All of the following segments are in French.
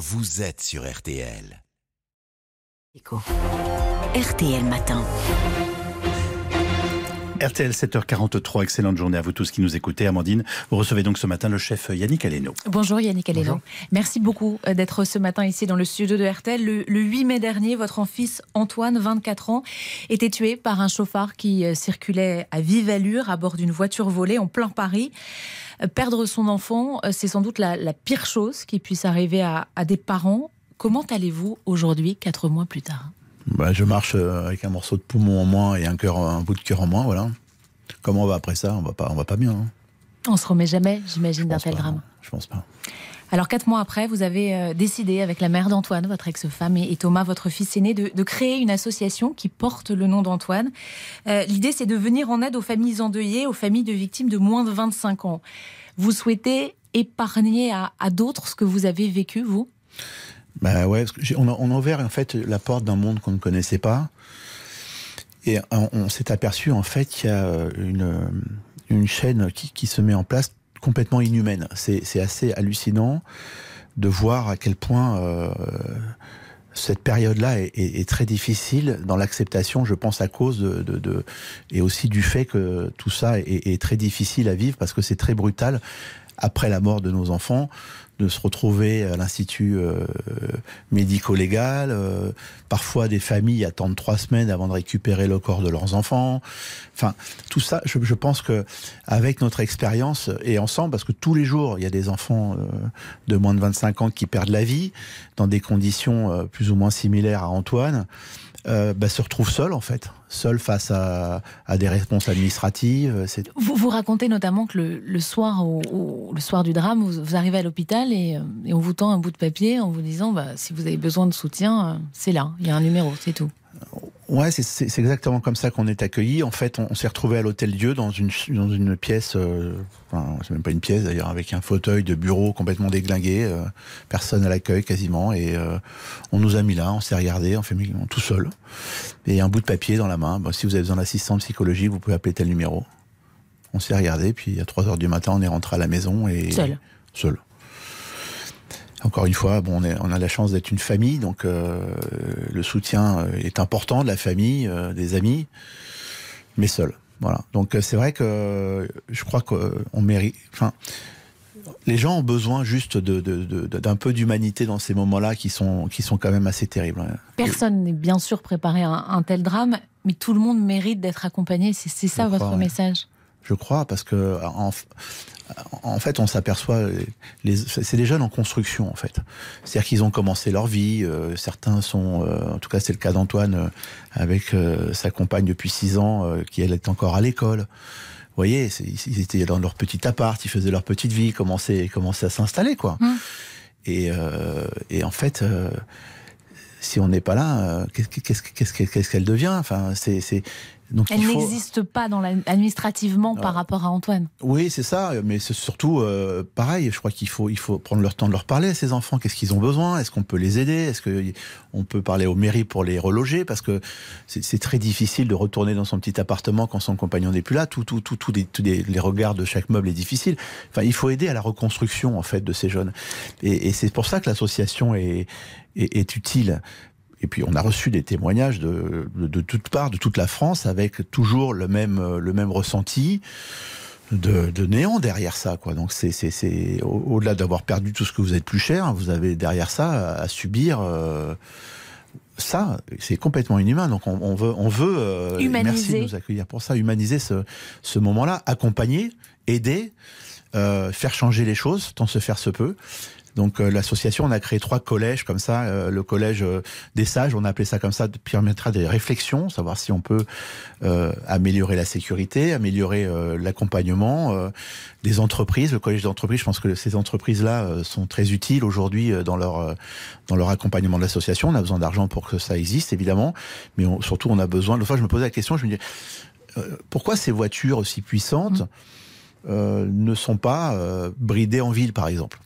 vous êtes sur RTL. RTL Matin. RTL 7h43, excellente journée à vous tous qui nous écoutez. Amandine, vous recevez donc ce matin le chef Yannick Aleno. Bonjour Yannick Aleno. Merci beaucoup euh, d'être ce matin ici dans le studio de RTL. Le, 8 mai dernier, votre fils Antoine, 24 ans, était tué par un chauffard qui euh, circulait à vive allure à bord d'une voiture volée en plein Paris. Euh, perdre son enfant, c'est sans doute la, pire chose qui puisse arriver à, des parents. Comment allez-vous aujourd'hui, quatre mois plus tard? Bah, je marche euh, avec un morceau de poumon en moins et un, cœur, un bout de cœur en moins, voilà. Comment on va après ça? On va pas, on va pas bien. Hein. On se remet jamais, j'imagine, d'un tel drame. Je pense pas. Alors quatre mois après, vous avez euh, décidé avec la mère d'Antoine, votre ex-femme, et, Thomas, votre fils aîné, de, créer une association qui porte le nom d'Antoine. Euh, l'idée, c'est de venir en aide aux familles endeuillées, aux familles de victimes de moins de 25 ans. Vous souhaitez épargner à, à d'autres ce que vous avez vécu, vous? Bah ouais, on, a, on a ouvert en fait la porte d'un monde qu'on ne connaissait pas. Et on, s'est aperçu en fait qu'il y a euh, une, euh, une chaîne qui, qui, se met en place complètement inhumaine. C'est assez hallucinant de voir à quel point euh, cette période-là est, est, très difficile dans l'acceptation, je pense, à cause de, de, de, et aussi du fait que tout ça est, est très difficile à vivre parce que c'est très brutal après la mort de nos enfants de se retrouver à l'institut euh, médico-légal. Euh, parfois, des familles attendent trois semaines avant de récupérer le corps de leurs enfants. Enfin, tout ça, je, je pense que avec notre expérience et ensemble, parce que tous les jours, il y a des enfants euh, de moins de 25 ans qui perdent la vie dans des conditions plus ou moins similaires à Antoine. Euh, bah, se retrouve seul en fait, seul face à, des réponses administratives. Vous, vous racontez notamment que le, soir, du drame, vous, arrivez à l'hôpital euh, et, on vous tend un bout de papier en vous disant bah, si vous avez besoin de soutien, euh, c'est là, il y a un numéro, c'est tout. Ouais, c'est exactement comme ça qu'on est accueilli. En fait, on, s'est retrouvé à l'hôtel Dieu dans une, dans une pièce, euh, enfin, c'est même pas une pièce d'ailleurs, avec un fauteuil de bureau complètement déglingué, euh, personne à l'accueil quasiment, et euh, on nous a mis là, on s'est regardé, on fait tout seul, et un bout de papier dans la main. si vous avez besoin d'assistance psychologique, vous pouvez appeler tel numéro. On s'est regardé, puis à 3 heures du matin, on est rentré à la maison et seul. Seul. Encore une fois, bon, on, a la chance d'être une famille, donc euh, le soutien est important de la famille, euh, des amis, mais seul. Voilà. Donc c'est vrai que je crois qu'on mérite. Enfin, les gens ont besoin juste d'un peu d'humanité dans ces moments-là qui sont, qui sont quand même assez terribles. Personne n'est bien sûr préparé à un, tel drame, mais tout le monde mérite d'être accompagné. C'est ça votre message? Je crois, parce que en fait, on s'aperçoit, c'est des jeunes en construction, en fait. C'est-à-dire qu'ils ont commencé leur vie. Euh, certains sont, euh, en tout cas, c'est le cas d'Antoine euh, avec sa compagne depuis six ans, qui elle est encore à l'école. Vous voyez, ils étaient dans leur petit appart, ils faisaient leur petite vie, commençaient, commençaient à s'installer, quoi. Mmh. Et, et, en fait, si on n'est pas là, qu'est-ce qu'elle devient? Enfin, c'est elle n'existe pas dans administrativement par rapport à Antoine. Oui, c'est ça, mais c'est surtout euh, pareil. Je crois qu'il faut, il faut prendre leur temps de leur parler à ces enfants. Qu'est-ce qu'ils ont besoin? Est-ce qu'on peut les aider? Est-ce qu'on peut parler aux mairies pour les reloger? Parce que c'est très difficile de retourner dans son petit appartement quand son compagnon n'est plus là. Tout, tout, tout, tout, les, regards de chaque meuble est difficile. Enfin, il faut aider à la reconstruction en fait de ces jeunes. Et, c'est pour ça que l'association est, est, est utile. Et puis on a reçu des témoignages de, de, toutes parts, de toute la France, avec toujours le même, le même ressenti. De, de, néant derrière ça. Quoi. Donc c'est, c'est, au-delà d'avoir perdu tout ce que vous êtes plus cher, vous avez derrière ça à, subir euh, ça. C'est complètement inhumain. Donc on, veut, on veut euh, merci de nous accueillir pour ça, humaniser ce, ce moment-là, accompagner, aider, euh, faire changer les choses, tant se faire se peut. Donc euh, l'association, on a créé trois collèges comme ça. Euh, le collège euh, des sages, on a appelé ça comme ça, permettra des réflexions, savoir si on peut améliorer la sécurité, améliorer l'accompagnement des entreprises. Le collège d'entreprise, je pense que ces entreprises-là sont très utiles aujourd'hui dans leur dans leur accompagnement de l'association. On a besoin d'argent pour que ça existe, évidemment, mais surtout on a besoin. L'autre fois, je me posais la question, je me dis pourquoi ces voitures aussi puissantes mmh. ne sont pas bridées en ville, par exemple?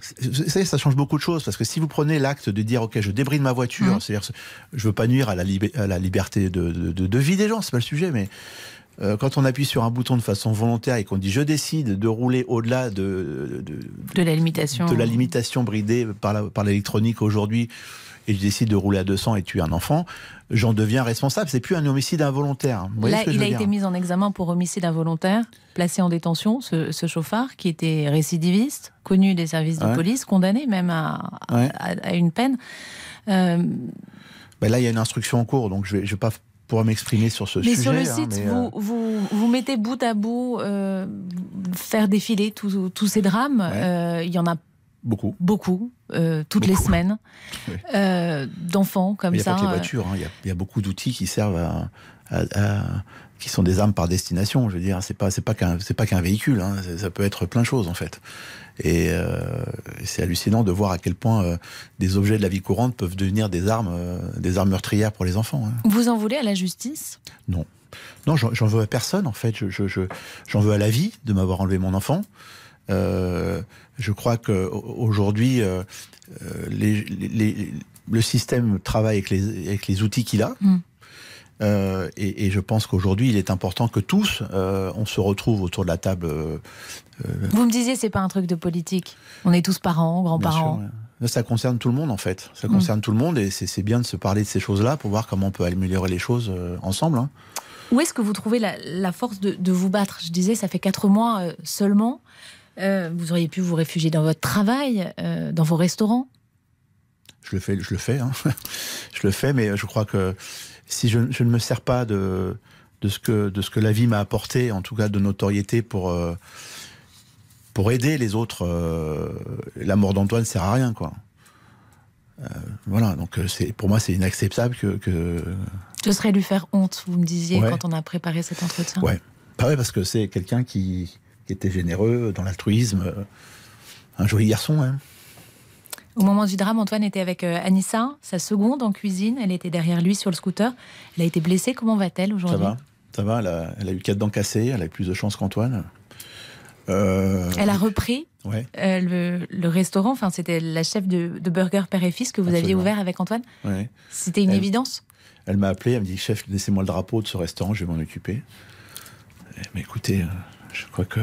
Ça, ça change beaucoup de choses parce que si vous prenez l'acte de dire ok je débride ma voiture, mmh. c'est-à-dire je veux pas nuire à la, à la liberté de, de, de, vie des gens, c'est pas le sujet, mais euh, quand on appuie sur un bouton de façon volontaire et qu'on dit je décide de rouler au-delà de, de, de, la limitation, de la limitation bridée par l'électronique aujourd'hui, et je décide de rouler à 200 et tuer un enfant, j'en deviens responsable. C'est plus un homicide involontaire. Là, il a été mis en examen pour homicide involontaire, placé en détention, ce, ce chauffard qui était récidiviste, connu des services de police, condamné même à, à, une peine. Euh... Ben là, il y a une instruction en cours, donc je ne vais, je vais pas pouvoir m'exprimer sur ce mais sujet. Sur le hein, site, vous, euh, vous, vous, mettez bout à bout euh, faire défiler tous ces drames. Euh, il y en a Beaucoup. Beaucoup, euh, toutes les semaines, euh, d'enfants comme ça. Il n'y a pas que les voitures, hein. il, y a, beaucoup d'outils qui servent à, qui sont des armes par destination. Je veux dire, c'est pas c'est pas qu'un c'est pas qu'un véhicule. Hein. Ça peut être plein de choses en fait. Et euh, c'est hallucinant de voir à quel point des objets de la vie courante peuvent devenir des armes des armes meurtrières pour les enfants. Hein. Vous en voulez à la justice? Non. Non, j'en veux à personne en fait. Je, j'en je, veux à la vie de m'avoir enlevé mon enfant. Euh, je crois qu'aujourd'hui, euh, euh le système travaille avec les, avec les outils qu'il a. Mm. Euh, et, et, je pense qu'aujourd'hui, il est important que tous, euh, on se retrouve autour de la table. Euh, Vous me disiez, c'est pas un truc de politique. On est tous parents, grands-parents. Ça concerne tout le monde en fait. Ça mm. concerne tout le monde et c'est bien de se parler de ces choses-là pour voir comment on peut améliorer les choses ensemble. Hein. Où est-ce que vous trouvez la, la force de, de, vous battre? Je disais, ça fait quatre mois seulement. Euh, vous auriez pu vous réfugier dans votre travail, euh, dans vos restaurants Je le fais, je le fais, hein. je le fais, mais je crois que si je, ne me sers pas de, de, ce que, de ce que la vie m'a apporté, en tout cas de notoriété pour, euh, pour aider les autres, la mort d'Antoine ne sert à rien, quoi. voilà, donc c'est pour moi c'est inacceptable que, que, Ce serait lui faire honte, vous me disiez quand on a préparé cet entretien. Ouais, vrai parce que c'est quelqu'un qui qui était généreux dans l'altruisme. Euh, un joli garçon. Hein. Au moment du drame, Antoine était avec euh, Anissa, sa seconde en cuisine. Elle était derrière lui sur le scooter. Elle a été blessée. Comment va-t-elle aujourd'hui Ça va. Ça va. Elle a, eu quatre dents cassées. Elle a eu plus de chance qu'Antoine. Euh, elle a repris ouais. le, restaurant. Enfin, c'était la chef de, Burger Père et Fils que vous aviez ouvert avec Antoine. Ouais. C'était une évidence. Elle m'a appelé. Elle me dit chef, laissez-moi le drapeau de ce restaurant. Je vais m'en occuper. Mais écoutez, je crois que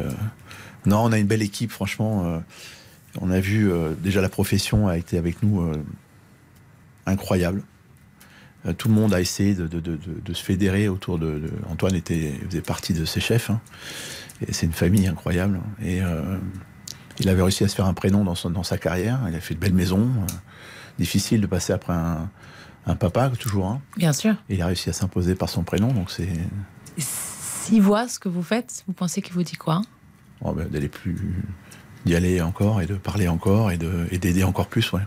non, on a une belle équipe, franchement. Euh, on a vu euh, déjà la profession a été avec nous euh, incroyable. tout le monde a essayé de, se fédérer autour de, Antoine était faisait partie de ses chefs. Hein. et c'est une famille incroyable. Et il avait réussi à se faire un prénom dans, dans sa carrière. Il a fait de belles maisons. difficile de passer après un, papa toujours. Hein. Bien sûr. Et il a réussi à s'imposer par son prénom, donc c'est s'il voit ce que vous faites, vous pensez qu'il vous dit quoi? Oh ben, D'aller plus. d'y aller encore et de parler encore et d'aider encore plus, ouais.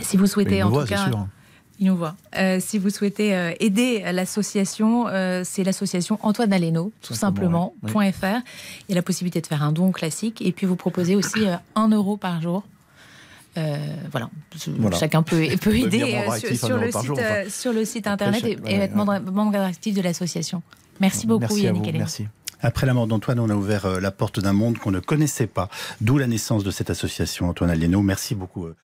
Si vous souhaitez, en tout cas. Il nous voit. Euh, si vous souhaitez euh, aider l'association, euh, c'est l'association Antoine Aleno, tout simplement, .fr. Il y a la possibilité de faire un don classique et puis vous proposez aussi 1 euro par jour. voilà. chacun peut, peut aider sur, le site, sur le site internet et, être membre actif de l'association. Merci beaucoup, merci Yannick Merci. Après la mort d'Antoine, on a ouvert euh, la porte d'un monde qu'on ne connaissait pas, d'où la naissance de cette association Antoine Alieno. Merci beaucoup. Euh.